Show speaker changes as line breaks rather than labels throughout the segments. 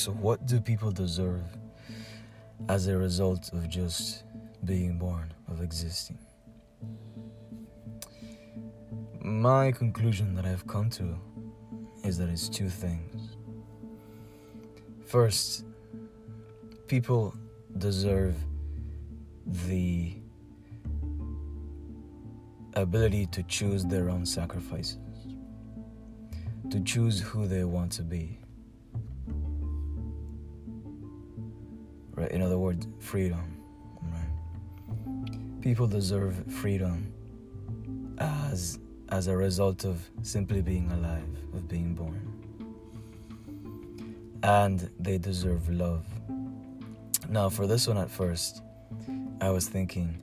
so what do people deserve as a result of just being born, of existing? My conclusion that I've come to is that it's two things. First, people deserve the ability to choose their own sacrifices, to choose who they want to be. Right? In other words, freedom. Right? People deserve freedom as as a result of simply being alive, of being born. And they deserve love. Now, for this one at first, I was thinking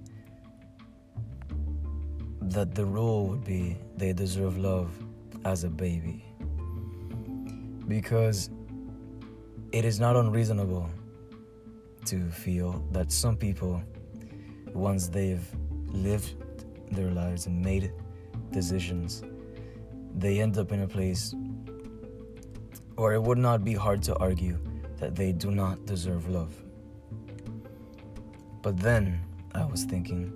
that the rule would be they deserve love as a baby. Because it is not unreasonable to feel that some people, once they've lived their lives and made decisions, they end up in a place where it would not be hard to argue that they do not deserve love. But then I was thinking,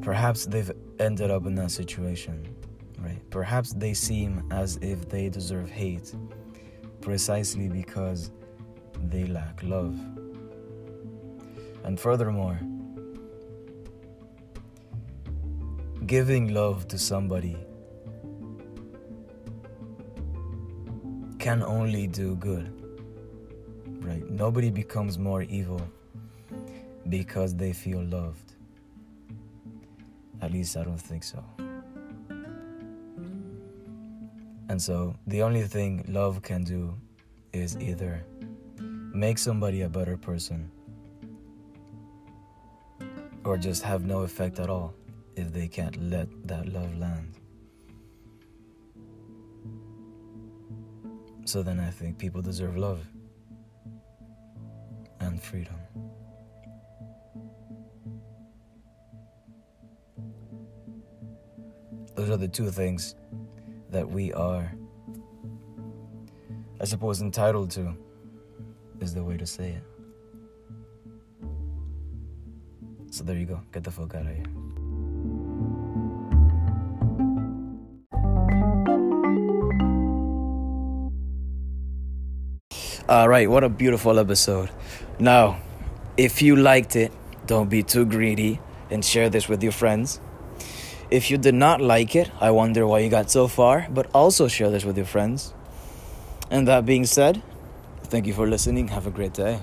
perhaps they've ended up in that situation, right? Perhaps they seem as if they deserve hate precisely because they lack love. And furthermore, giving love to somebody can only do good. Right? Nobody becomes more evil because they feel loved. At least I don't think so. And so the only thing love can do is either make somebody a better person or just have no effect at all if they can't let that love land. So then I think people deserve love and freedom. Those are the two things that we are, I suppose, entitled to, is the way to say it. So there you go. Get the fuck out of here. All right, what a beautiful episode. Now, if you liked it, don't be too greedy and share this with your friends. If you did not like it, I wonder why you got so far, but also share this with your friends. And that being said, thank you for listening. Have a great day.